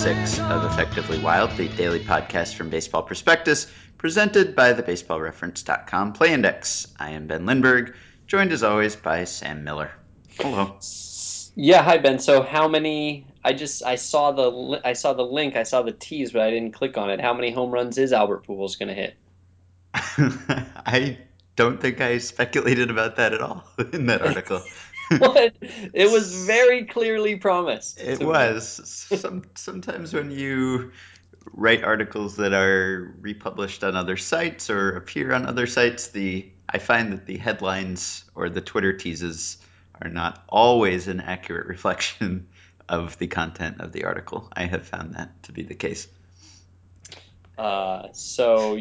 436 of Effectively Wild, the daily podcast from Baseball Prospectus, presented by the baseballreference.com Play Index. I am Ben Lindbergh, joined as always by Sam Miller. Hello. Yeah, hi Ben. So how many I just I saw the I saw the link, I saw the tease, but I didn't click on it. How many home runs is Albert Pujols going to hit? I don't think I speculated about that at all in that article. what? It was very clearly promised. It was. Some sometimes when you write articles that are republished on other sites or appear on other sites, the I find that the headlines or the Twitter teases are not always an accurate reflection of the content of the article. I have found that to be the case. Uh, so,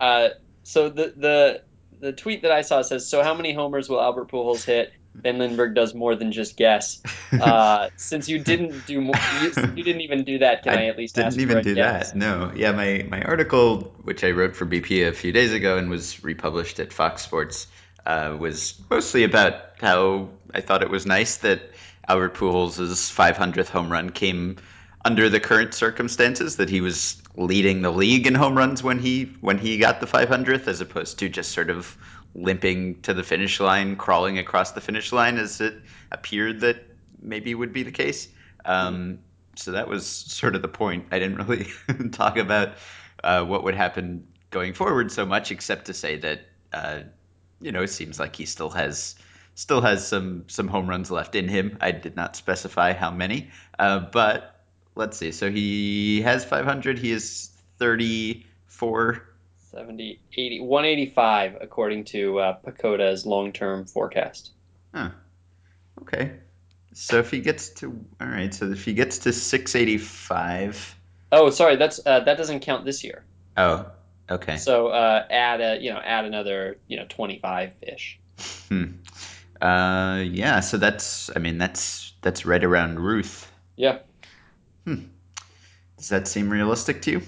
uh, so the the the tweet that I saw says, "So how many homers will Albert Pujols hit?" Ben Lindbergh does more than just guess. Uh, since you didn't do more, you, you, didn't even do that. Can I, I at least ask? didn't even do guess? that? No. Yeah, my my article, which I wrote for BP a few days ago and was republished at Fox Sports, uh, was mostly about how I thought it was nice that Albert Pujols' 500th home run came under the current circumstances that he was leading the league in home runs when he when he got the 500th as opposed to just sort of limping to the finish line crawling across the finish line as it appeared that maybe would be the case um, so that was sort of the point i didn't really talk about uh, what would happen going forward so much except to say that uh, you know it seems like he still has still has some some home runs left in him i did not specify how many uh, but let's see. So he has 500. He is 34. 70, 80, 185 according to uh, PECOTA's long-term forecast. Huh. Okay. So if he gets to all right, so if he gets to 685. Oh, sorry, that's uh, that doesn't count this year. Oh, okay. So uh, add a you know add another you know 25 ish. Hmm. Uh, yeah. So that's I mean that's that's right around Ruth. Yeah. Hmm. Does that seem realistic to you?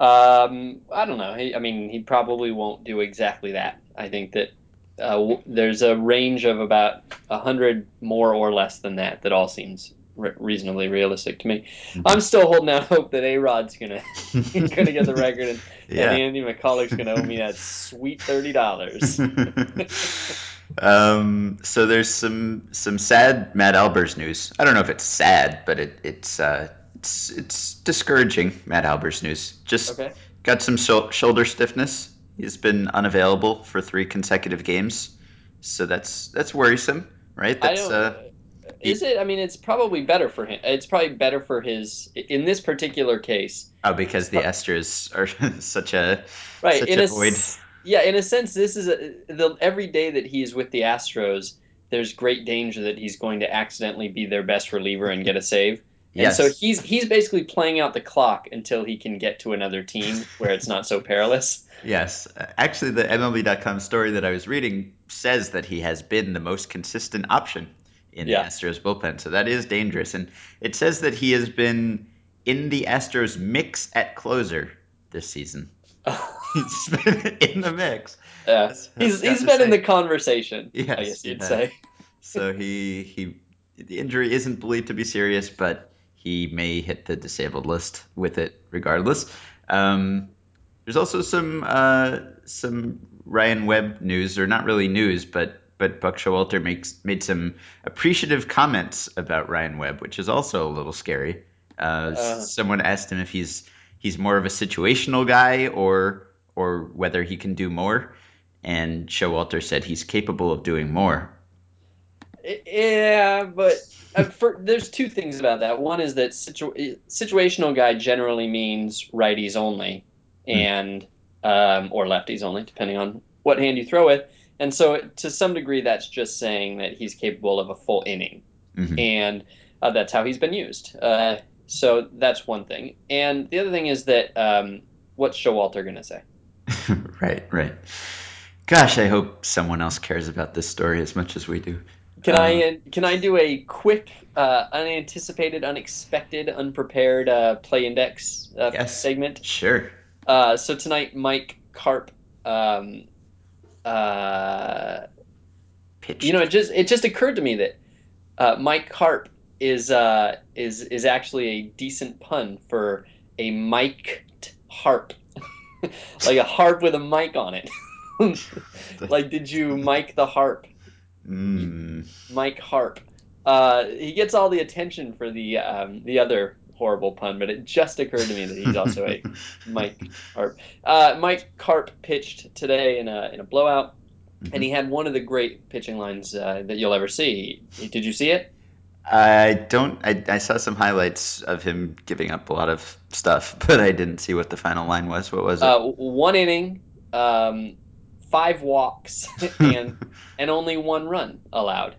Um, I don't know. He, I mean, he probably won't do exactly that. I think that uh, w- there's a range of about a hundred more or less than that. That all seems re- reasonably realistic to me. Mm-hmm. I'm still holding out hope that A Rod's gonna gonna get the record, and, yeah. and Andy McCullough's gonna owe me that sweet thirty dollars. um, so there's some some sad Matt Albers news. I don't know if it's sad, but it, it's uh, it's it's discouraging. Matt Albers news. Just okay. got some sh- shoulder stiffness. He's been unavailable for three consecutive games, so that's that's worrisome, right? That's uh, is it? I mean, it's probably better for him. It's probably better for his in this particular case. Oh, because the Astros are such a right such in a, a void. Yeah, in a sense, this is a, the every day that he's with the Astros. There's great danger that he's going to accidentally be their best reliever and get a save. And yes. so he's he's basically playing out the clock until he can get to another team where it's not so perilous. Yes. Actually, the MLB.com story that I was reading says that he has been the most consistent option in yeah. the Astros bullpen. So that is dangerous. And it says that he has been in the Astros mix at closer this season. he's been in the mix. Yeah. That's, he's he's been say. in the conversation. Yes, I guess you'd say. so he he the injury isn't believed to be serious, but he may hit the disabled list with it regardless. Um, there's also some uh, some Ryan Webb news, or not really news, but but Buck Showalter makes made some appreciative comments about Ryan Webb, which is also a little scary. Uh, uh, someone asked him if he's he's more of a situational guy or or whether he can do more, and Showalter said he's capable of doing more. Yeah, but uh, for, there's two things about that. One is that situ, situational guy generally means righties only, hmm. and um, or lefties only, depending on what hand you throw with. And so, to some degree, that's just saying that he's capable of a full inning, mm-hmm. and uh, that's how he's been used. Uh, so that's one thing. And the other thing is that um, what's Showalter going to say? right, right. Gosh, I hope someone else cares about this story as much as we do. Can um, I uh, can I do a quick, uh, unanticipated, unexpected, unprepared uh, play index uh, yes, segment? Sure. Uh, so tonight, Mike Carp um, uh, Pitched. You know, it just it just occurred to me that uh, Mike Carp is uh is is actually a decent pun for a mic'd harp, like a harp with a mic on it. like, did you mic the harp? Mm. Mike Harp. Uh, he gets all the attention for the um, the other horrible pun, but it just occurred to me that he's also a Mike Harp. Uh, Mike Harp pitched today in a in a blowout, Mhm. and he had one of the great pitching lines uh, that you'll ever see. Did you see it? I don't. I, I saw some highlights of him giving up a lot of stuff, but I didn't see what the final line was. What was it? Uh, one inning, um, five walks, and and only one run allowed,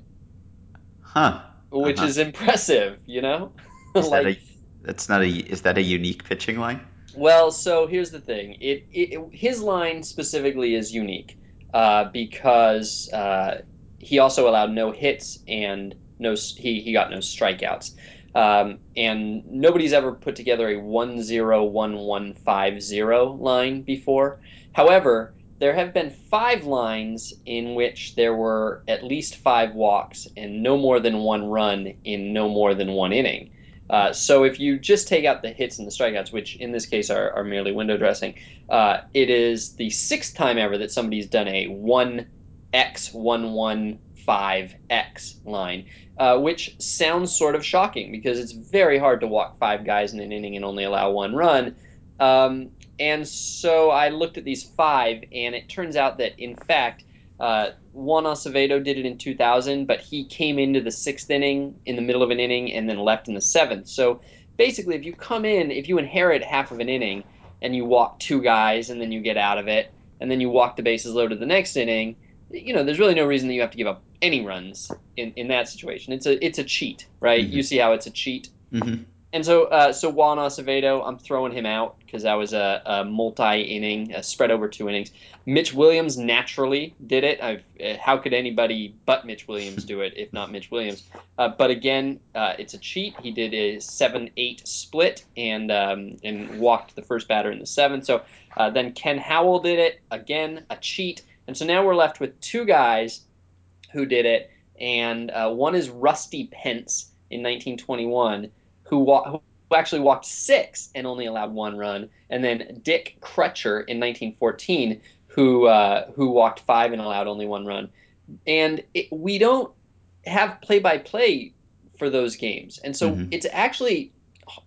huh. which Uh-huh. is impressive. You know, Is that like a? That's not a. Is that a unique pitching line? Well, so here's the thing. It, it, it- his line specifically is unique uh, because uh, he also allowed no hits and no s- he he got no strikeouts. Um, and nobody's ever put together a one zero one one five zero line before. However, there have been five lines in which there were at least five walks and no more than one run in no more than one inning. Uh, so if you just take out the hits and the strikeouts, which in this case are, are merely window dressing, uh, it is the sixth time ever that somebody's done a 1x115x line, uh, which sounds sort of shocking because it's very hard to walk five guys in an inning and only allow one run. Um, and so I looked at these five, and it turns out that, in fact, uh, Juan Acevedo did it in 2000, but he came into the sixth inning in the middle of an inning and then left in the seventh. So basically, if you come in, if you inherit half of an inning and you walk two guys and then you get out of it, and then you walk the bases loaded the next inning, you know, there's really no reason that you have to give up any runs in, in that situation. It's a it's a cheat, right? Mhm. You see how it's a cheat. Mm-hmm. And so, uh, so Juan Acevedo, I'm throwing him out because that was a, a multi-inning, a spread over two innings. Mitch Williams naturally did it. I've, uh, how could anybody but Mitch Williams do it if not Mitch Williams? Uh, but again, uh, it's a cheat. He did a seven-eight split and um, and walked the first batter in the seventh. So uh, then Ken Howell did it again, a cheat. And so now we're left with two guys who did it, and uh, one is Rusty Pence in 1921 who, wa- who actually walked six and only allowed one run, and then Dick Crutcher in 1914, who uh, who walked five and allowed only one run. And it, we don't have play by play for those games, and so Mhm. it's actually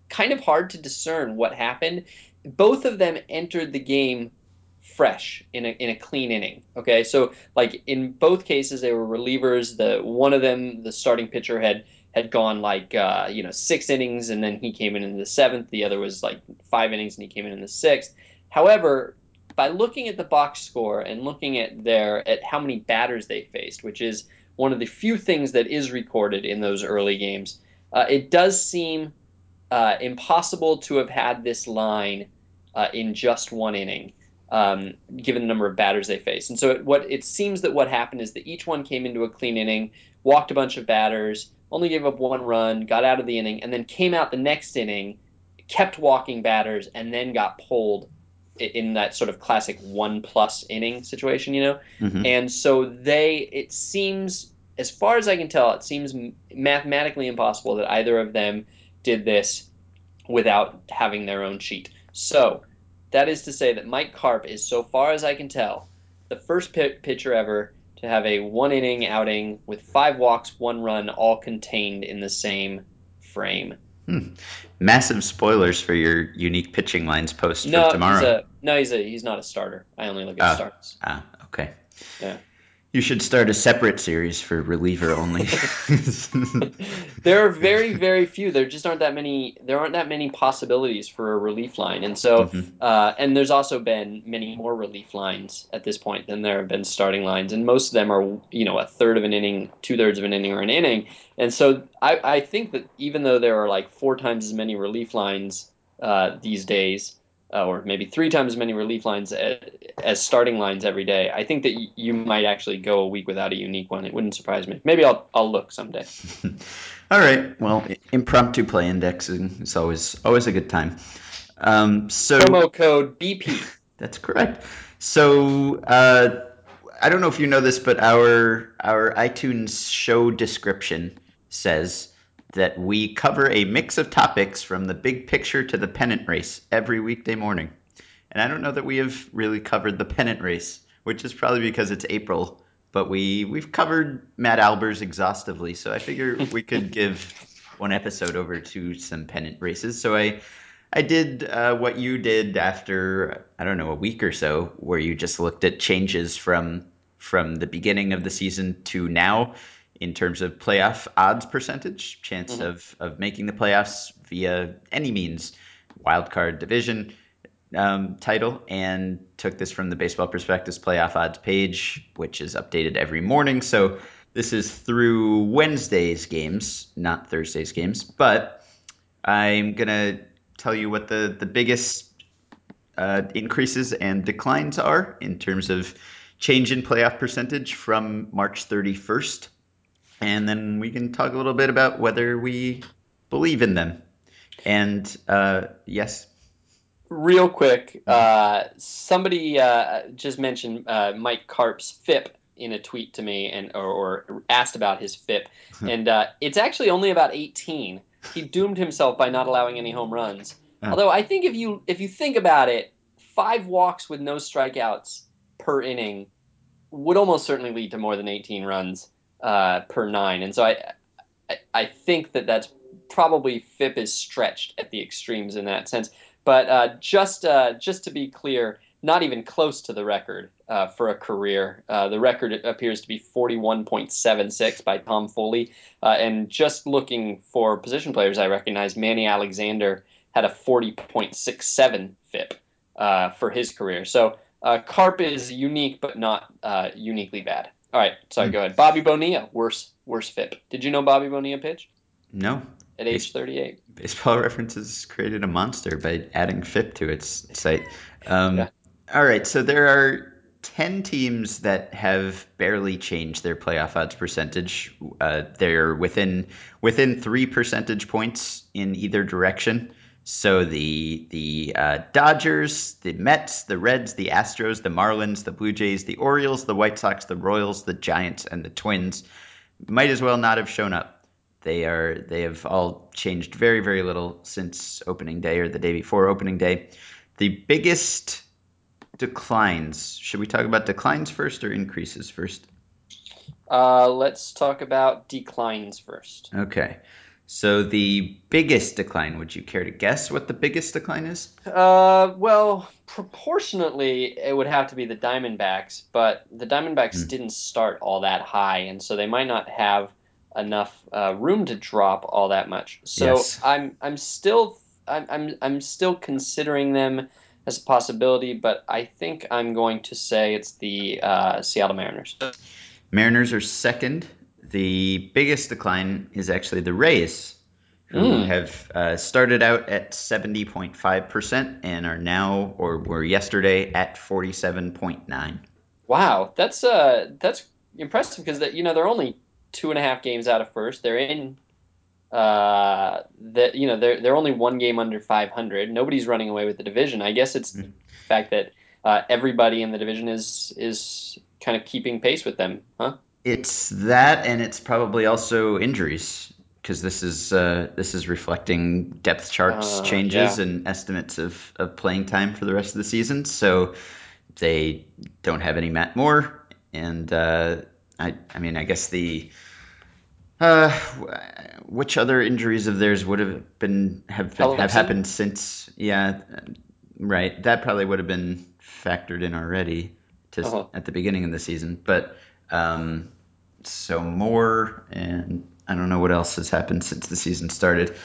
kind of hard to discern what happened. Both of them entered the game fresh in a in a clean inning. Okay, so like in both cases they were relievers. The one of them, the starting pitcher had had gone like uh, you know six innings and then he came in in the seventh. The other was like five innings and he came in in the sixth. However, by looking at the box score and looking at their at how many batters they faced, which is one of the few things that is recorded in those early games, uh, it does seem uh, impossible to have had this line uh, in just one inning, um, given the number of batters they faced. And so it, what it seems that what happened is that each one came into a clean inning, walked a bunch of batters, only gave up one run, got out of the inning, and then came out the next inning, kept walking batters, and then got pulled in that sort of classic one plus inning situation, you know. Mm-hmm. And so they, it seems, as far as I can tell, it seems mathematically impossible that either of them did this without having their own cheat. So that is to say that Mike Carp is, so far as I can tell, the first pitcher ever to have a one inning outing with five walks, one run, all contained in the same frame. Hmm. Massive spoilers for your unique pitching lines post No, for tomorrow. he's a no, he's a he's not a starter. I only look at Ah. starts. Ah, okay. Yeah. You should start a separate series for reliever only. there are very very few there just aren't that many there aren't that many possibilities for a relief line and so Mhm. uh, and there's also been many more relief lines at this point than there have been starting lines and most of them are you know a third of an inning two thirds of an inning or an inning and so I, I think that even though there are like four times as many relief lines uh, these days uh, or maybe three times as many relief lines as, as starting lines every day. I think that y- you might actually go a week without a unique one. It wouldn't surprise me. Maybe I'll I'll look someday. All right. Well, impromptu play indexing is always always a good time. Um, so Promo code BP. that's correct. So uh, I don't know if you know this, but our our iTunes show description says that we cover a mix of topics from the big picture to the pennant race every weekday morning. And I don't know that we have really covered the pennant race, which is probably because it's April. But we we've covered Matt Albers exhaustively, so I figure we could give one episode over to some pennant races. So I I did uh, what you did after I don't know a week or so, where you just looked at changes from from the beginning of the season to now in terms of playoff odds percentage, chance mm-hmm. of of making the playoffs via any means, wild card division um, title, and took this from the Baseball Prospectus playoff odds page, which is updated every morning. So this is through Wednesday's games, not Thursday's games, but I'm gonna tell you what the the biggest uh, increases and declines are in terms of change in playoff percentage from March 31st. And then we can talk a little bit about whether we believe in them. And uh, yes. Real quick, uh, somebody uh, just mentioned uh, Mike Carp's FIP in a tweet to me and or, or asked about his FIP, and uh, it's actually only about 18 he doomed himself by not allowing any home runs. Uh. Although I think if you if you think about it, five walks with no strikeouts per inning would almost certainly lead to more than 18 runs uh, per nine, and so I, I I think that that's probably FIP is stretched at the extremes in that sense. But uh, just uh, just to be clear, not even close to the record uh, for a career. Uh, the record appears to be 41.76 by Tom Foley. Uh, and just looking for position players, I recognize Manny Alexander had a 40.67 FIP uh, for his career. So Carp is unique, but not uniquely bad. All right, sorry, mm. go ahead. Bobby Bonilla, worse, worse FIP. Did you know Bobby Bonilla pitched? No. At age 38. Baseball References created a monster by adding FIP to its site. Um, yeah. All right, so there are 10 teams that have barely changed their playoff odds percentage. Uh, they're within within 3 percentage points in either direction. So the the uh, Dodgers, the Mets, the Reds, the Astros, the Marlins, the Blue Jays, the Orioles, the White Sox, the Royals, the Giants, and the Twins might as well not have shown up. They are they have all changed very very little since opening day or the day before opening day. The biggest declines. Should we talk about declines first or increases first? Uh, let's talk about declines first. Okay. So the biggest decline, would you care to guess what the biggest decline is? Uh, well, proportionately, it would have to be the Diamondbacks, but the Diamondbacks mm. didn't start all that high, and so they might not have enough uh, room to drop all that much. So yes. I'm I'm still I'm, I'm I'm still considering them as a possibility, but I think I'm going to say it's the uh, Seattle Mariners. Mariners are second. The biggest decline is actually the Rays, who mm. have uh, started out at 70.5% and are now, or were yesterday, at 47.9. Wow, that's uh, that's impressive because that you know they're only two and a half games out of first. They're in uh, that you know they're they're only one game under 500. Nobody's running away with the division. I guess it's the fact that uh, everybody in the division is is kind of keeping pace with them, huh? It's that, and it's probably also injuries because this is uh, this is reflecting depth charts uh, changes yeah. and estimates of, of playing time for the rest of the season. So they don't have any Matt Moore, and uh, I I mean I guess the uh, which other injuries of theirs would have been have been, have happened since? Yeah, right. That probably would have been factored in already to uh-huh. at the beginning of the season. But um, so Moore, and I don't know what else has happened since the season started.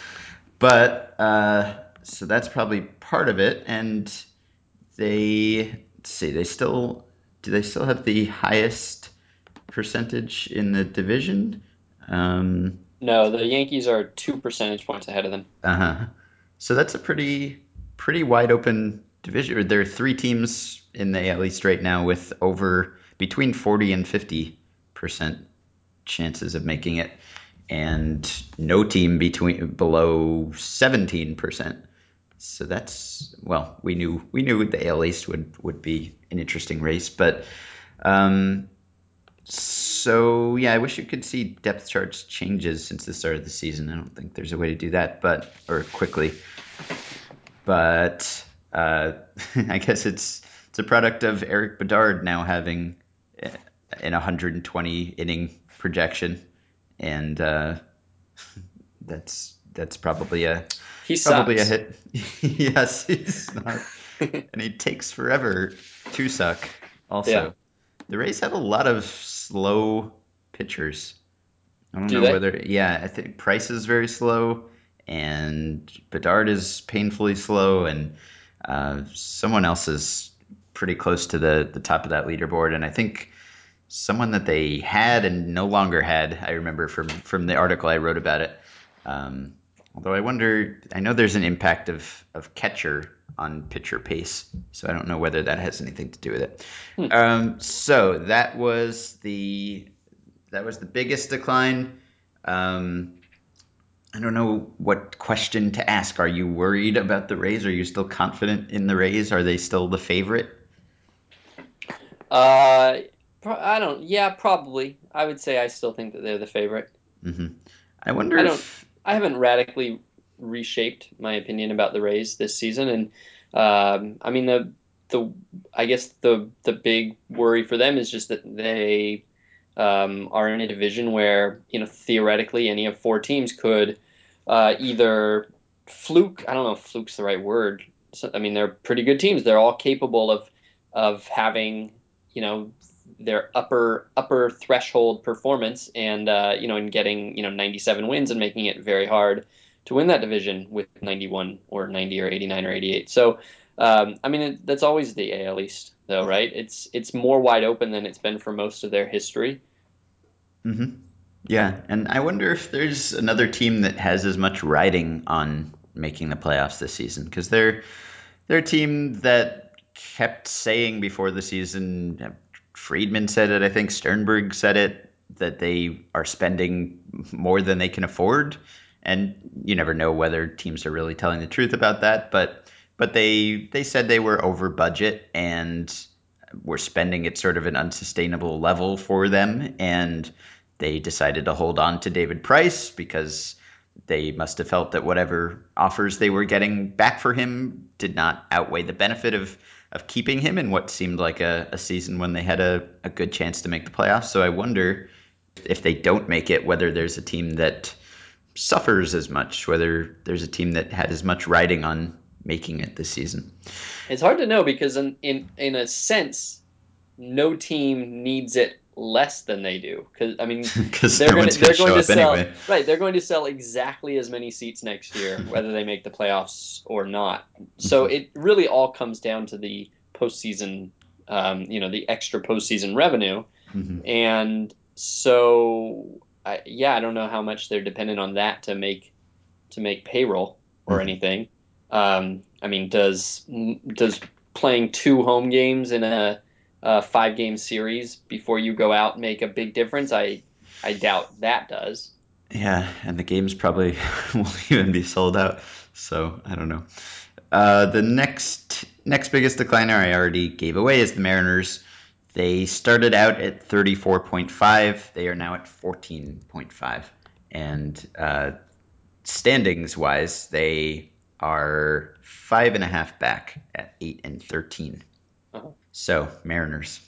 But uh, so that's probably part of it. And they see they still do they still have the highest percentage in the division? Um, no, the Yankees are two percentage points ahead of them. Uh huh. So that's a pretty pretty wide open division. There are three teams in the AL East right now with over between forty and fifty percent chances of making it, and no team between below seventeen percent. So that's well, we knew we knew the AL East would would be an interesting race, but um, So yeah, I wish you could see depth charts changes since the start of the season. I don't think there's a way to do that, but or quickly. But uh, I guess it's it's a product of Erik Bedard now having an 120 inning projection, and uh, that's that's probably a He probably a hit. yes, he's not, and he takes forever to suck. Yeah. Also, the Rays have a lot of slow pitchers. I don't Do know they? whether, yeah, I think Price is very slow, and Bedard is painfully slow, and uh, someone else is pretty close to the the top of that leaderboard, and I think someone that they had and no longer had. I remember from from the article I wrote about it. Um, although I wonder, I know there's an impact of of catcher on pitcher pace, so I don't know whether that has anything to do with it. Hmm. Um, so that was the that was the biggest decline. Um, I don't know what question to ask. Are you worried about the Rays? Are you still confident in the Rays? Are they still the favorite? Uh, pro- I don't. Yeah, probably. I would say I still think that they're the favorite. hmm I wonder I don't. if. I haven't radically reshaped my opinion about the Rays this season, and um, I mean the the I guess the the big worry for them is just that they um, are in a division where you know theoretically any of four teams could uh, either fluke. I don't know if fluke's the right word. So, I mean they're pretty good teams. They're all capable of of having you know their upper upper threshold performance and uh, you know and getting you know 97 wins and making it very hard to win that division with 91 or 90 or 89 or 88. So um, I mean it, that's always the AL East though, right? It's it's more wide open than it's been for most of their history. hmm Yeah, and I wonder if there's another team that has as much riding on making the playoffs this season because they're they're a team that kept saying before the season. Friedman said it. I think Sternberg said it that they are spending more than they can afford, and you never know whether teams are really telling the truth about that. But but they they said they were over budget and were spending at sort of an unsustainable level for them, and they decided to hold on to David Price because they must have felt that whatever offers they were getting back for him did not outweigh the benefit of of keeping him in what seemed like a, a season when they had a, a good chance to make the playoffs. So I wonder if they don't make it, whether there's a team that suffers as much, whether there's a team that had as much riding on making it this season. It's hard to know because in in in a sense, no team needs it less than they do. Because I mean, they're no gonna going to they're going to sell anyway. right. They're going to sell exactly as many seats next year, whether they make the playoffs or not. So it really all comes down to the postseason, um, you know, the extra postseason revenue, hmm and so I, yeah, I don't know how much they're dependent on that to make to make payroll or hmm anything. Um, I mean, does does playing two home games in a, a five game series before you go out make a big difference? I I doubt that does. Yeah, and the games probably won't even be sold out. So I don't know. Uh, the next next biggest decliner I already gave away is the Mariners. They started out at 34.5. They are now at 14.5. And uh, standings wise, they are five and a half back at 8 and 13. Uh-huh. So, Mariners.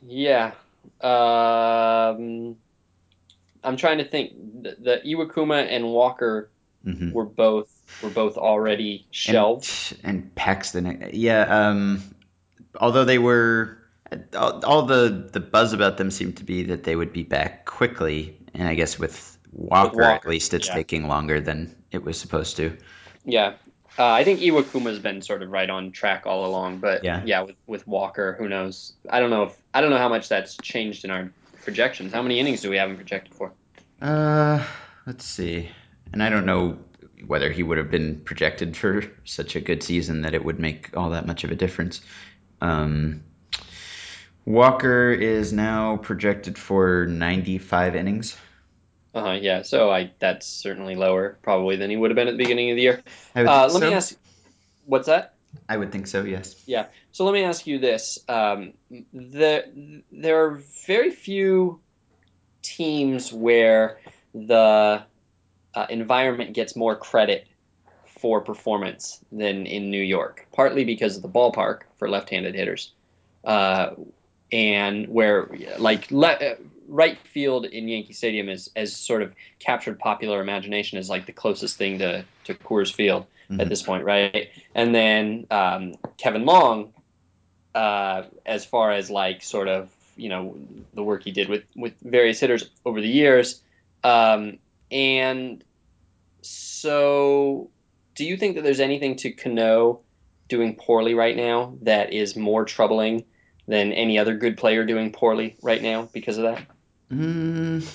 Yeah. Um, I'm trying to think. The, the Iwakuma and Walker hmm were both were both already And shelved and Paxton, yeah. Um, although they were all, all the the buzz about them seemed to be that they would be back quickly, and I guess with with Walker at least it's Yeah. taking longer than it was supposed to. Yeah. Uh, I think Iwakuma's been sort of right on track all along, but Yeah. yeah, with, with Walker, who knows? I don't know if I don't know how much that's changed in our projections. How many innings do we have him projected for? Uh, let's see. And I don't know whether he would have been projected for such a good season that it would make all that much of a difference. Um, Walker is now projected for 95 innings. Uh-huh, yeah, so I that's certainly lower probably than he would have been at the beginning of the year. I would Uh, let me ask, what's that? I would think so. Yes. Yeah. So let me ask you this: um, the there are very few teams where the uh, environment gets more credit for performance than in New York, partly because of the ballpark for left-handed hitters, uh, and where like le- right field in Yankee Stadium is has sort of captured popular imagination as like the closest thing to to Coors Field mm-hmm. at this point, right? And then um, Kevin Long, uh, as far as like sort of you know the work he did with with various hitters over the years, um, and so do you think that there's anything to Cano doing poorly right now that is more troubling than any other good player doing poorly right now because of that? Mm.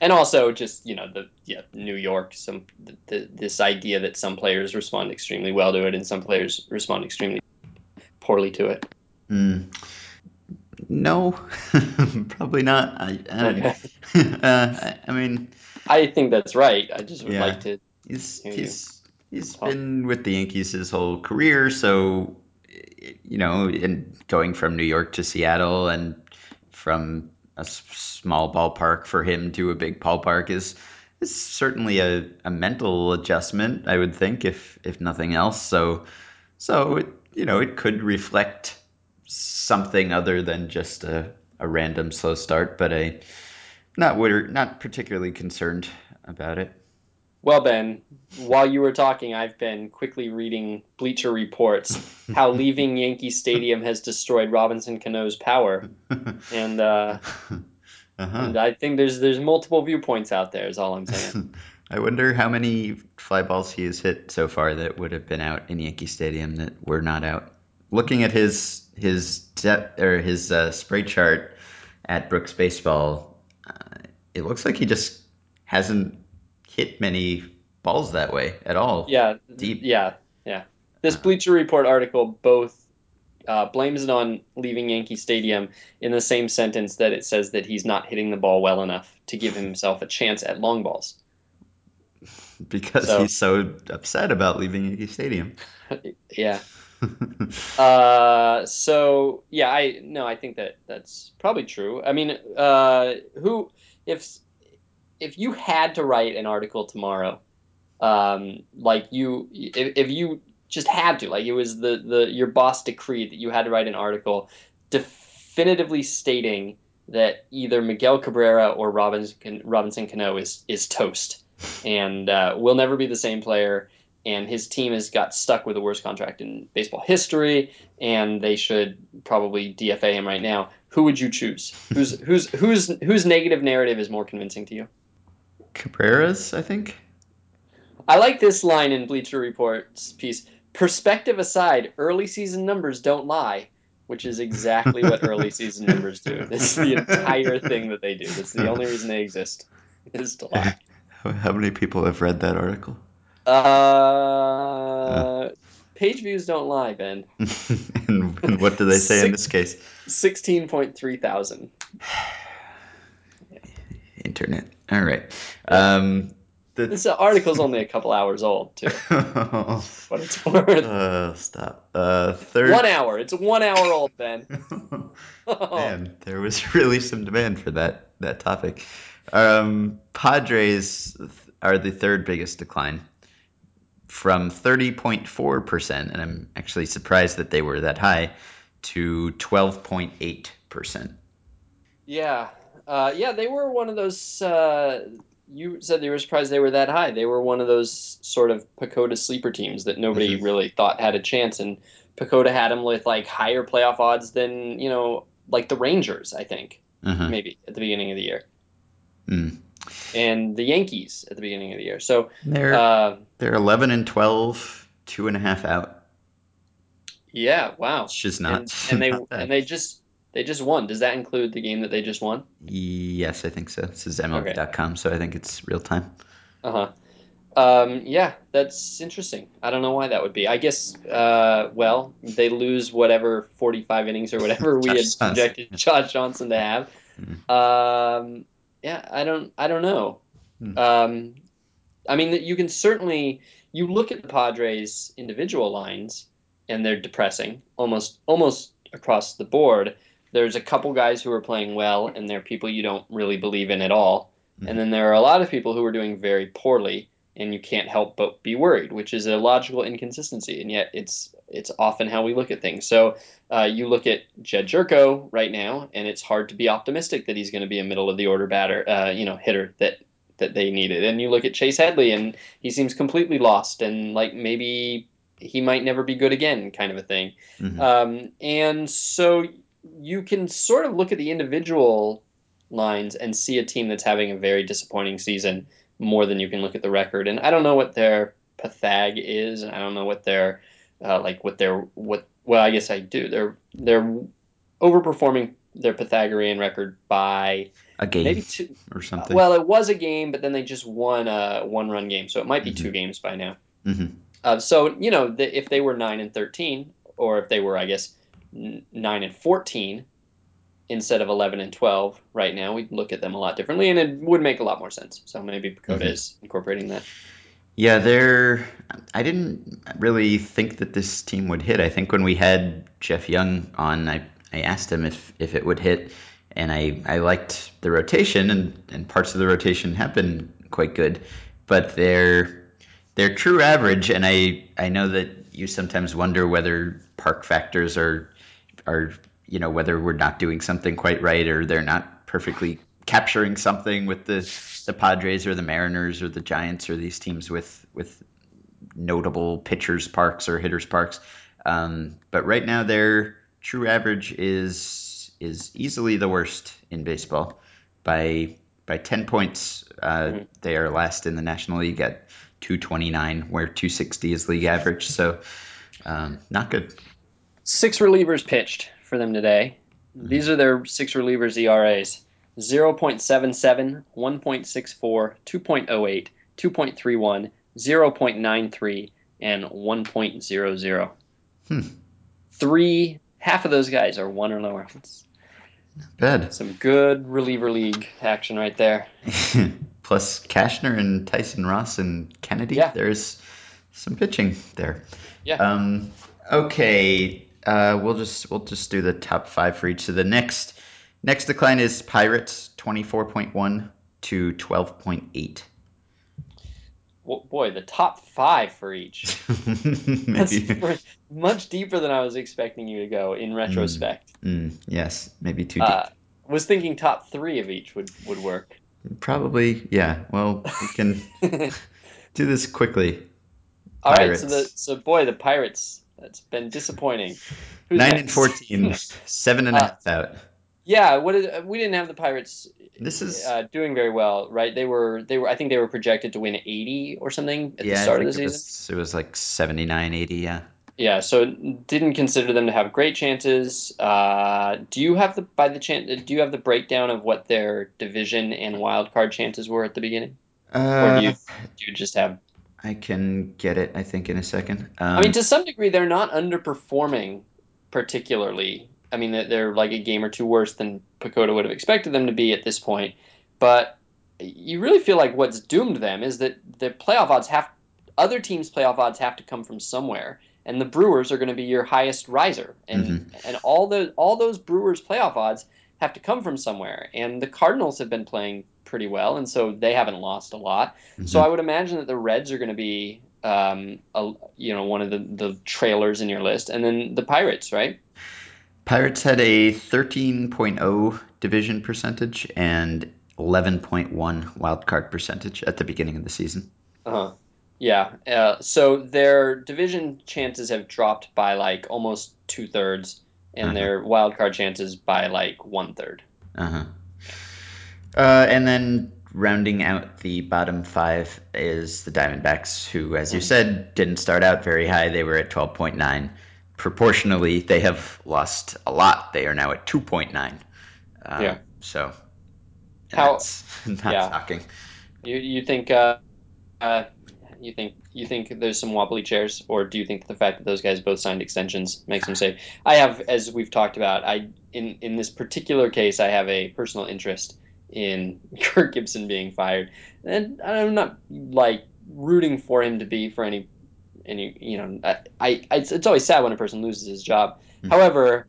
And also, just you know, the yeah, New York. Some the, the, this idea that some players respond extremely well to it, and some players respond extremely poorly to it. Mm. No, probably not. I, I, okay. uh, I, I, mean, I think that's right. I just would yeah, like to. He's he's you he's talk. been with the Yankees his whole career, so you know, and going from New York to Seattle and from a small ballpark for him to a big ballpark is is certainly a, a mental adjustment, I would think, if if nothing else. So so it you know it could reflect something other than just a, a random slow start, but I not we're not particularly concerned about it. Well, Ben, while you were talking, I've been quickly reading Bleacher Reports how leaving Yankee Stadium has destroyed Robinson Cano's power, and uh, uh-huh. and I think there's there's multiple viewpoints out there. Is all I'm saying. I wonder how many fly balls he has hit so far that would have been out in Yankee Stadium that were not out. Looking at his his depth or his uh, spray chart at Brooks Baseball, uh, it looks like he just hasn't hit many balls that way at all. Yeah, deep. Yeah, yeah. This uh, Bleacher Report article both uh, blames it on leaving Yankee Stadium in the same sentence that it says that he's not hitting the ball well enough to give himself a chance at long balls. Because so, he's so upset about leaving Yankee Stadium. yeah. uh, so yeah, I no, I think that that's probably true. I mean, uh, who if if you had to write an article tomorrow, um, like you, if, if you just had to, like it was the, the your boss decreed that you had to write an article definitively stating that either Miguel Cabrera or Robinson Robinson Cano is is toast, and uh, will never be the same player. And his team has got stuck with the worst contract in baseball history, and they should probably DFA him right now. Who would you choose? Who's who's whose whose negative narrative is more convincing to you? Cabrera's, I think. I like this line in Bleacher Report's piece. Perspective aside, early season numbers don't lie, which is exactly what early season numbers do. This is the entire thing that they do. That's the only reason they exist, is to lie. How many people have read that article? Uh, uh. page views don't lie, Ben. and, and, what do they say Six, in this case? 16.3 thousand. Internet. All right. Um, the... This article's only a couple hours old, too. what it's worth. Uh, stop. Uh, third. One hour. It's one hour old, Ben. Man, there was really some demand for that that topic. Um, Padres are the third biggest decline from 30.4%, and I'm actually surprised that they were that high, to 12.8%. Yeah, uh, yeah, they were one of those. Uh, you said they were surprised they were that high. They were one of those sort of PECOTA sleeper teams that nobody mm-hmm. really thought had a chance, and PECOTA had them with like higher playoff odds than you know, like the Rangers. I think uh-huh. maybe at the beginning of the year, mm. and the Yankees at the beginning of the year. So they're uh, they're eleven and 12, two and a half out. Yeah, wow. Just not. And, and they not and they just they just won. Does that include the game that they just won? Yes, I think so. This is MLB.com, okay. so I think it's real time. Uh huh. Um, yeah, that's interesting. I don't know why that would be. I guess, uh, well, they lose whatever 45 innings or whatever we had projected Josh Johnson to have. Mm. Um, yeah, I don't, I don't know. Mm. Um, I mean, you can certainly you look at the Padres' individual lines, and they're depressing almost almost across the board. There's a couple guys who are playing well, and they're people you don't really believe in at all. Mhm. And then there are a lot of people who are doing very poorly, and you can't help but be worried, which is a logical inconsistency, and yet it's it's often how we look at things. So uh, you look at Jedd Gyorko right now, and it's hard to be optimistic that he's going to be a middle of the order batter, uh, you know, hitter that that they needed. And you look at Chase Headley, and he seems completely lost, and like maybe he might never be good again, kind of a thing. Mhm. Um, and so you can sort of look at the individual lines and see a team that's having a very disappointing season more than you can look at the record. And I don't know what their pathag is, and I don't know what their uh, like what their what. Well, I guess I do. They're they're overperforming their Pythagorean record by A game maybe two. or something. Well, it was a game, but then they just won a one run game, so it might be Mhm. two games by now. Mhm. Uh, so you know, the, if they were nine and thirteen, or if they were, I guess, n- nine and fourteen instead of eleven and twelve right now, we'd look at them a lot differently, and it would make a lot more sense. So maybe PECOTA Mhm. is incorporating that. Yeah, they're. I didn't really think that this team would hit. I think when we had Jeff Young on, I, I asked him if, if it would hit, and I, I liked the rotation, and, and parts of the rotation have been quite good, but they're they're true average, and I I know that you sometimes wonder whether park factors are are you know whether we're not doing something quite right or they're not perfectly capturing something with the the Padres or the Mariners or the Giants or these teams with with notable pitchers parks or hitters parks. Um, but right now their true average is is easily the worst in baseball by by 10 points. Uh. They are last in the National League at 229, where 260 is league average. So um, not good. Six relievers pitched for them today. These are their six relievers ERAs 0.77, 1.64, 2.08, 2.31, 0.93, and 1.00. Hmm. Three, half of those guys are one or lower. It's Bad. some good reliever league action right there. Plus Cashner and Tyson Ross and Kennedy. Yeah. There's some pitching there. Yeah. Um, okay. Uh, we'll just we'll just do the top five for each. So the next next decline is Pirates, twenty four point one to twelve point eight. Wo- Boy, the top five for each. That's much deeper than I was expecting you to go in retrospect. Mm, yes, maybe too deep. Uh, was thinking top three of each would, would work. Probably, yeah. Well, we can do this quickly. All right, so the so boy, the Pirates. That's been disappointing. Who's Nine next? and fourteen, seven and a Uh, half out. Yeah, what is, we didn't have the Pirates This is uh, doing very well, right? They were they were I think they were projected to win 80 or something at yeah, the start of the it season. was it was like 79, 80, yeah. Yeah, so didn't consider them to have great chances. Uh, do you have the by the chance? Do you have the breakdown of what their division and wild card chances were at the beginning, or Uh, do you do you just have? I can get it, I think, in a second. Um, I mean, to some degree, they're not underperforming particularly. I mean, they're, they're like a game or two worse than PECOTA would have expected them to be at this point. But you really feel like what's doomed them is that the playoff odds have other teams' playoff odds have to come from somewhere, and the Brewers are going to be your highest riser, and and all those all those Brewers playoff odds have to come from somewhere. And the Cardinals have been playing pretty well, and so they haven't lost a lot. So mhm. I would imagine that the Reds are going to be, um, a, you know, one of the, the trailers in your list, and then the Pirates, right? Pirates had a 13.0 division percentage and 11.1 wild card percentage at the beginning of the season. Uh-huh. Yeah. Uh, so their division chances have dropped by like almost two thirds, and Uh-huh. their wild card chances by like one third. Uh-huh. Uh, and then rounding out the bottom five is the Diamondbacks, who, as you said, didn't start out very high. They were at 12.9. Proportionally, they have lost a lot. They are now at 2.9. Uh, Yeah. So How- that's not yeah. shocking. You you think uh, uh, you think you think there's some wobbly chairs, or do you think the fact that those guys both signed extensions makes them safe? I have, as we've talked about, I in in this particular case, I have a personal interest in Kirk Gibson being fired, and I'm not like rooting for him to be for any and you know I, I it's, it's always sad when a person loses his job. Mm. However,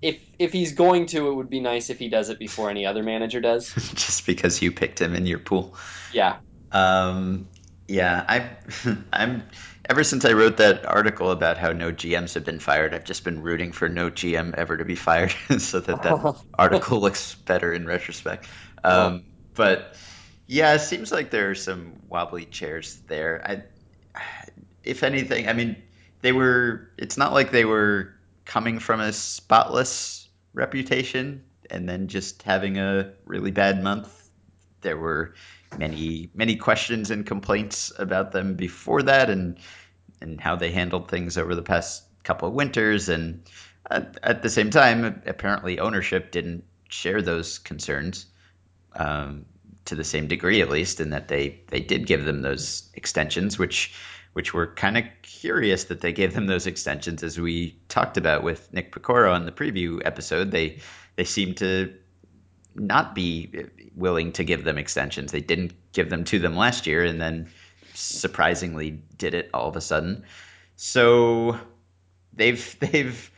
if if he's going to, it would be nice if he does it before any other manager does. just because you picked him in your pool. Yeah. Um, yeah, I, I'm. Ever since I wrote that article about how no GMs have been fired, I've just been rooting for no GM ever to be fired, so that that article looks better in retrospect. Um, but yeah, it seems like there are some wobbly chairs there. I, if anything, I mean, they were. It's not like they were coming from a spotless reputation and then just having a really bad month. There were many many questions and complaints about them before that, and and how they handled things over the past couple of winters. And at, at the same time, apparently ownership didn't share those concerns um, to the same degree, at least, in that they they did give them those extensions, which which were kind of curious that they gave them those extensions, as we talked about with Nick Piecoro on the preview episode. They they seemed to not be willing to give them extensions. They didn't give them to them last year, and then surprisingly did it all of a sudden. So they've they've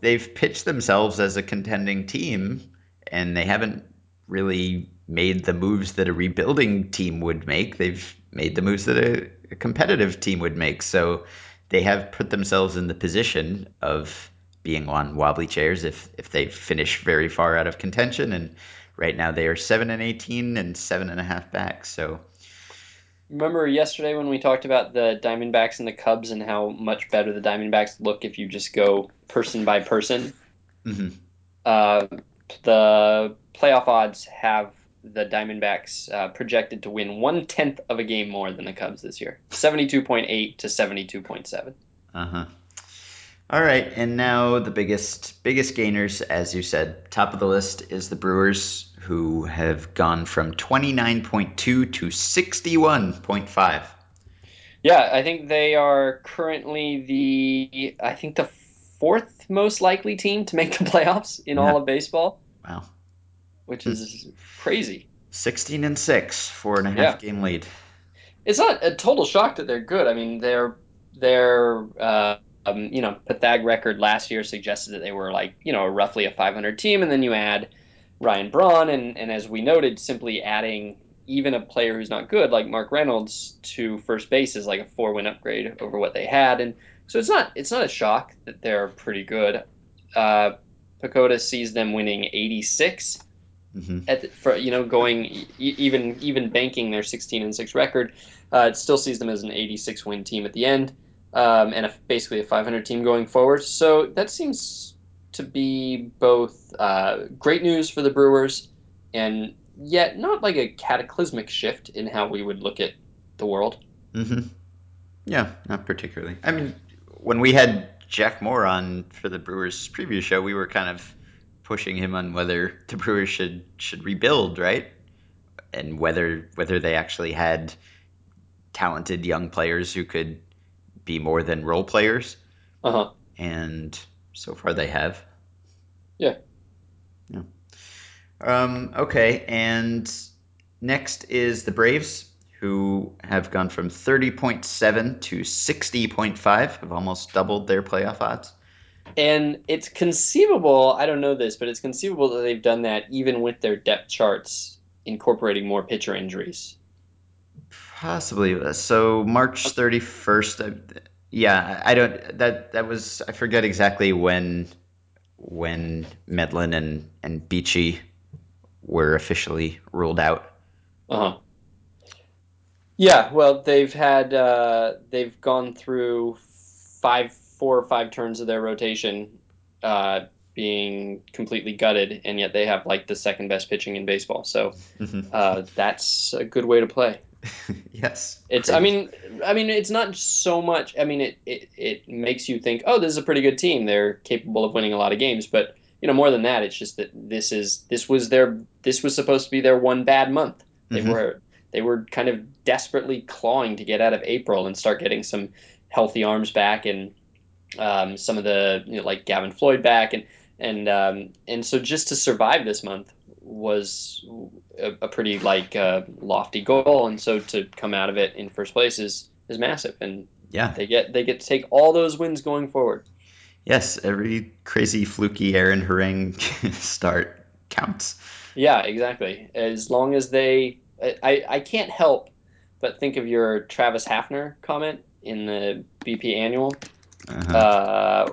they've pitched themselves as a contending team, and they haven't really made the moves that a rebuilding team would make. They've made the moves that a, a competitive team would make. So they have put themselves in the position of being on wobbly chairs if if they finish very far out of contention. And right now they are seven and eighteen and seven and a half back. So Remember yesterday when we talked about the Diamondbacks and the Cubs and how much better the Diamondbacks look if you just go person by person? mhm. Uh, the playoff odds have the Diamondbacks uh, projected to win one tenth of a game more than the Cubs this year, seventy-two point eight to seventy-two point seven. uh huh. All right, and now the biggest biggest gainers, as you said, top of the list is the Brewers, who have gone from twenty nine point two to sixty one point five. Yeah, I think they are currently the I think the fourth most likely team to make the playoffs in Yeah. all of baseball, Wow, which Hmm. is crazy. sixteen and six, four and a half Yeah. game lead. It's not a total shock that they're good. I mean, their their uh, um, you know Pythag record last year suggested that they were like you know roughly a 500 team, and then you add Ryan Braun, and and as we noted, simply adding even a player who's not good like Mark Reynolds to first base is like a four win upgrade over what they had, and so it's not it's not a shock that they're pretty good. Uh, PECOTA sees them winning 86 hmm at the, for you know going e- even even banking their 16 and 6 record. Uh, it still sees them as an 86 win team at the end um, and a, basically a 500 team going forward. So that seems to be both uh, great news for the brewers and yet not like a cataclysmic shift in how we would look at the world. Hmm Yeah, not particularly. I mean, when we had Jack Moore on for the Brewers preview show, we were kind of pushing him on whether the Brewers should should rebuild, right? And whether whether they actually had talented young players who could be more than role players, uh-huh and so far they have. Yeah. Yeah. Um, okay, and next is the Braves, who have gone from 30.7 to 60.5, have almost doubled their playoff odds. and it's conceivable i don't know this but it's conceivable that they've done that even with their depth charts incorporating more pitcher injuries Possibly. So March 31st, yeah, I don't that that was I forget exactly when when Medlen and and Beachy were officially ruled out. uh-huh Yeah, well, they've had uh, they've gone through five, four or five turns of their rotation, uh, being completely gutted, and yet they have like the second best pitching in baseball. So uh, that's a good way to play. yes. It's, I mean, I mean, it's not so much. I mean, it, it it makes you think, oh, this is a pretty good team. They're capable of winning a lot of games. But you know, more than that, it's just that this is this was their this was supposed to be their one bad month. They Mhm. were they were kind of desperately clawing to get out of April and start getting some healthy arms back and um, some of the you know, like Gavin Floyd back and and um, and so just to survive this month was a, a pretty like uh, lofty goal and so to come out of it in first place is is massive and Yeah. They get they get to take all those wins going forward. Yes, every crazy fluky Aaron Harang start counts. Yeah, exactly. As long as they, I, I can't help but think of your Travis Hafner comment in the BP annual Uh-huh. uh,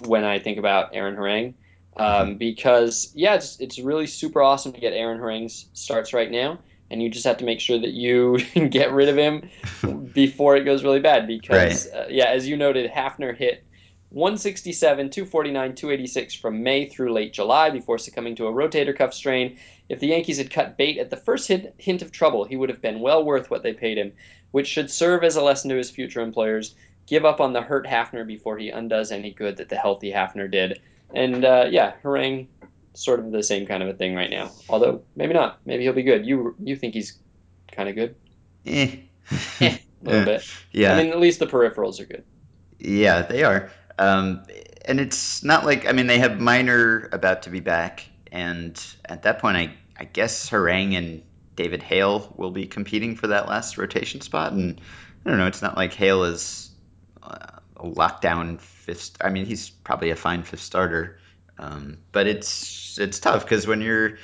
when I think about Aaron Harang. Um, because yeah, it's it's really super awesome to get Aaron Harang's starts right now, and you just have to make sure that you get rid of him before it goes really bad. right. Because uh, yeah, as you noted, Hafner hit 167, 249, 286 from May through late July before succumbing to a rotator cuff strain. If the Yankees had cut bait at the first hint, hint of trouble, he would have been well worth what they paid him, which should serve as a lesson to his future employers. Give up on the hurt Hafner before he undoes any good that the healthy Hafner did. And uh, yeah, Harang, sort of the same kind of a thing right now. Although maybe not. Maybe he'll be good. You you think he's kind of good? Eh. A little Eh, bit. I mean, at least the peripherals are good. Yeah, they are. Um, and it's not like I mean they have Minor about to be back, and at that point, I I guess Harang and David Hale will be competing for that last rotation spot. And I don't know, it's not like Hale is uh, a lockdown fifth. I mean, he's probably a fine fifth starter, um, but it's it's tough because when you're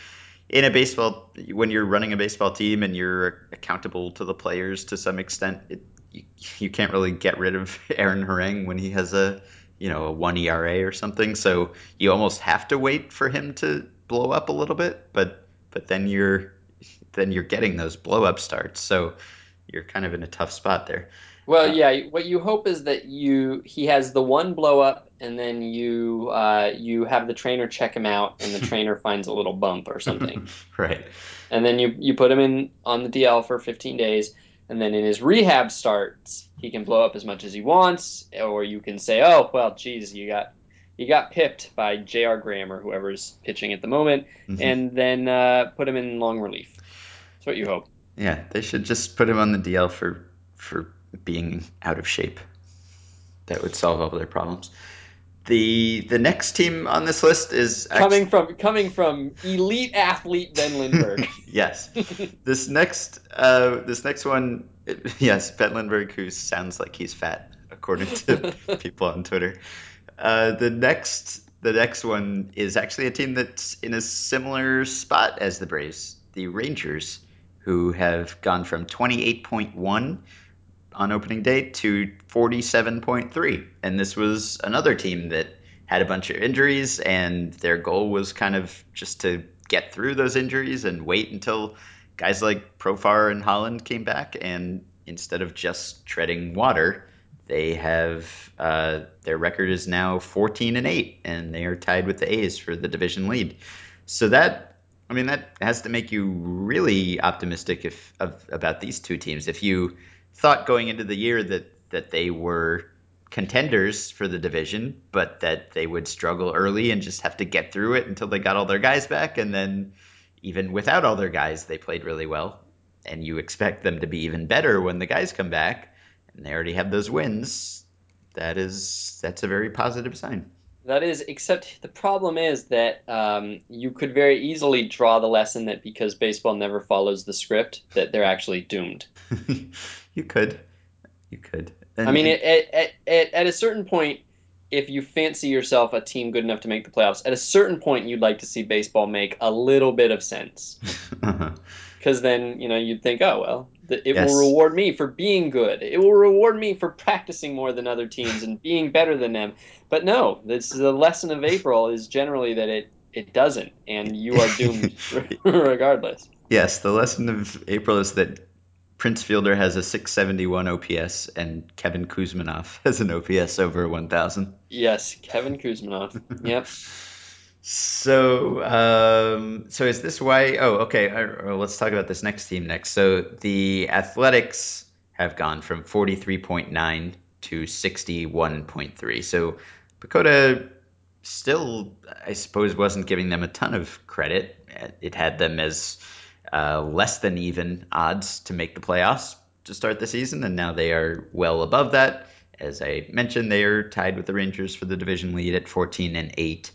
in a baseball when you're running a baseball team and you're accountable to the players to some extent, it, you, you can't really get rid of Aaron Harang when he has a you know a one ERA or something. So you almost have to wait for him to blow up a little bit, but but then you're then you're getting those blow up starts. So you're kind of in a tough spot there. Well, Uh, yeah, what you hope is that you he has the one blow up and then you uh, you have the trainer check him out and the trainer finds a little bump or something. right. And then you you put him in on the DL for 15 days and then in his rehab starts he can blow up as much as he wants or you can say, "Oh, well, geez, you got you got pipped by J.R. Graham or whoever's pitching at the moment hmm and then uh, put him in long relief." That's what you hope. Yeah, they should just put him on the DL for for being out of shape. That would solve all their problems. The the next team on this list is Coming from coming from elite athlete Ben Lindbergh. yes. This next uh, this next one, yes, Ben Lindbergh, who sounds like he's fat, according to people on Twitter. Uh, the next the next one is actually a team that's in a similar spot as the Braves, the Rangers, who have gone from 28.1 on opening day to 47.3. And this was another team that had a bunch of injuries, and their goal was kind of just to get through those injuries and wait until guys like Profar and Holland came back. And instead of just treading water, they have uh, their record is now 14 and 8, and they are tied with the A's for the division lead. So that I mean, that has to make you really optimistic if of, about these two teams. If you thought going into the year that that they were contenders for the division, but that they would struggle early and just have to get through it until they got all their guys back, and then even without all their guys, they played really well. And you expect them to be even better when the guys come back, and they already have those wins. That is that's a very positive sign. That is, except the problem is that um, you could very easily draw the lesson that because baseball never follows the script, that they're actually doomed. you could, you could, I mean, and at, at, at, at a certain point, if you fancy yourself a team good enough to make the playoffs, at a certain point, you'd like to see baseball make a little bit of sense. uh-huh. Because then, you know, you'd think, oh, well, th- it will reward me for being good. It will reward me for practicing more than other teams and being better than them. But no, this is the lesson of April is generally that it it doesn't, and you are doomed regardless. yes. The lesson of April is that Prince Fielder has a 671 OPS and Kevin Kouzmanoff has an OPS over 1,000. Yes, Kevin Kouzmanoff. Yep. So, um, so is this why? Oh, okay. let's talk about this next team next. So the Athletics have gone from 43.9 to 61.3. So PECOTA still, I suppose, wasn't giving them a ton of credit. It had them as uh, less than even odds to make the playoffs to start the season, and now they are well above that. As I mentioned, they are tied with the Rangers for the division lead at 14 and 8.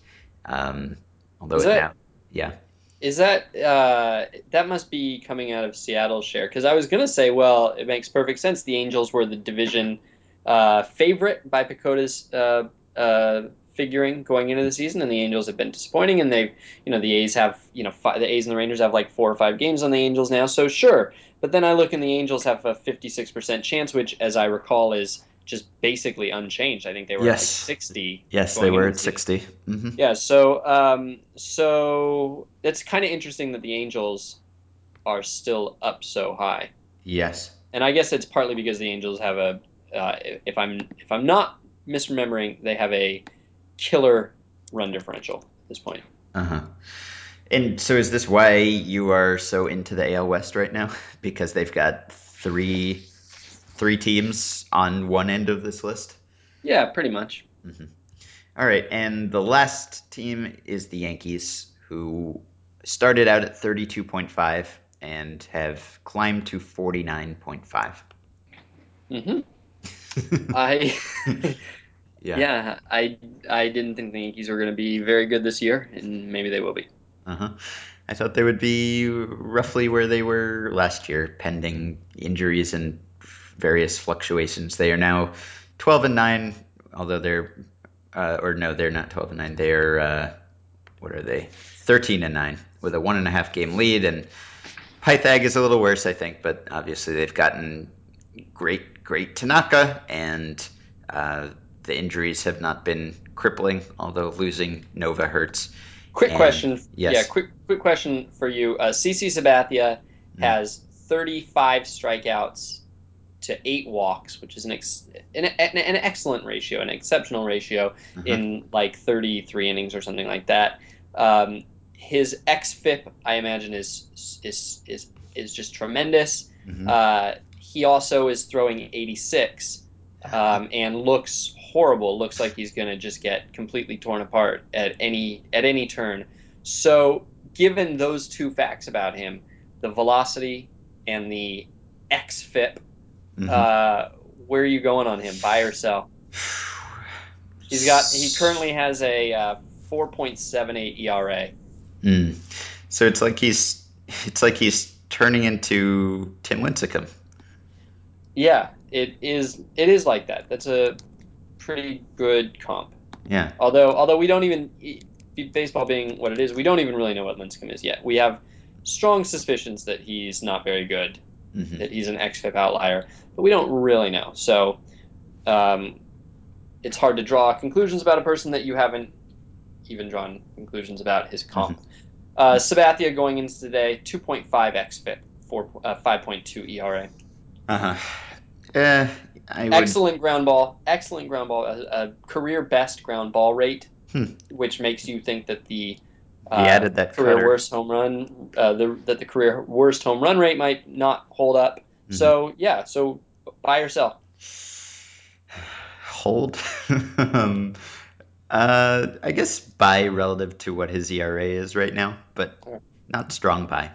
Um, although Is it now, yeah, is that uh that must be coming out of Seattle's share? Because I was gonna say, well, it makes perfect sense. The Angels were the division uh, favorite by PECOTA's uh, uh, figuring going into the season, and the Angels have been disappointing. And they, you know, the A's have, you know, five, the A's and the Rangers have like four or five games on the Angels now. So sure, but then I look and the Angels have a 56% chance, which, as I recall, is just basically unchanged. I think they were Yes. at like 60. Yes, they were at the season. 60. hmm Yeah, so um, so it's kind of interesting that the Angels are still up so high, Yes. and I guess it's partly because the Angels have a, uh, if I'm if I'm not misremembering, they have a killer run differential at this point. Uh-huh. And so is this why you are so into the AL West right now? Because they've got three three teams on one end of this list? Yeah, pretty much. All right, and the last team is the Yankees, who started out at 32.5 and have climbed to 49.5. hmm I Yeah. yeah, I I didn't think the Yankees were going to be very good this year, and maybe they will be. Uh-huh. I thought they would be roughly where they were last year, pending injuries and various fluctuations. They are now 12 and 9, although they're, uh, or no, they're not 12 and 9. They're, uh, what are they? 13 and 9 with a one and a half game lead. And Pythag is a little worse, I think, but obviously they've gotten great, great Tanaka, and uh, the injuries have not been crippling, although losing Nova hurts. Quick And- question. yes. Yeah, quick quick question for you. Uh, CC Sabathia Mm. has 35 strikeouts to eight walks, which is an, ex- an, an, an excellent ratio, an exceptional ratio Uh-huh. in like 33 innings or something like that. Um, his xFIP, I imagine, is is is is just tremendous. Mhm. Uh, he also is throwing 86 um, and looks horrible. Looks like he's going to just get completely torn apart at any at any turn. So, given those two facts about him, the velocity and the xFIP, Mhm. uh, where are you going on him? Buy or sell? He's got he currently has a uh, 4.78 ERA. Mm. So it's like he's it's like he's turning into Tim Lincecum. Yeah, it is. It is like that. That's a pretty good comp. Yeah. Although, although we don't even baseball being what it is, we don't even really know what Lincecum is yet. We have strong suspicions that he's not very good, hmm that he's an xFIP outlier, but we don't really know. So, um, it's hard to draw conclusions about a person that you haven't even drawn conclusions about his comp. Uh, Sabathia going into today, 2.5 xFIP, 4, uh, 5.2 ERA. Uh-huh. Eh, I would Excellent ground ball, excellent ground ball, a, a career best ground ball rate, Hmm. which makes you think that the he uh, added that career cutter. worst home run, uh, the, that the career worst home run rate might not hold up. Mhm. So yeah, so buy or sell. Hold. um, uh, I guess buy relative to what his ERA is right now, but not strong buy.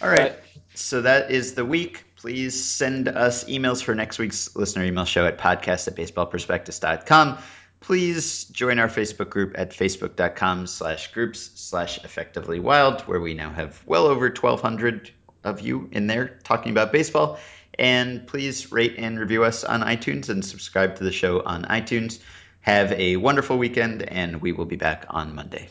All right. Right. So that is the week. Please send us emails for next week's listener email show at podcast at baseballprospectus.com. Please join our Facebook group at facebook.com slash groups slash effectively wild, where we now have well over 1,200 of you in there talking about baseball. And please rate and review us on iTunes and subscribe to the show on iTunes. Have a wonderful weekend, and we will be back on Monday.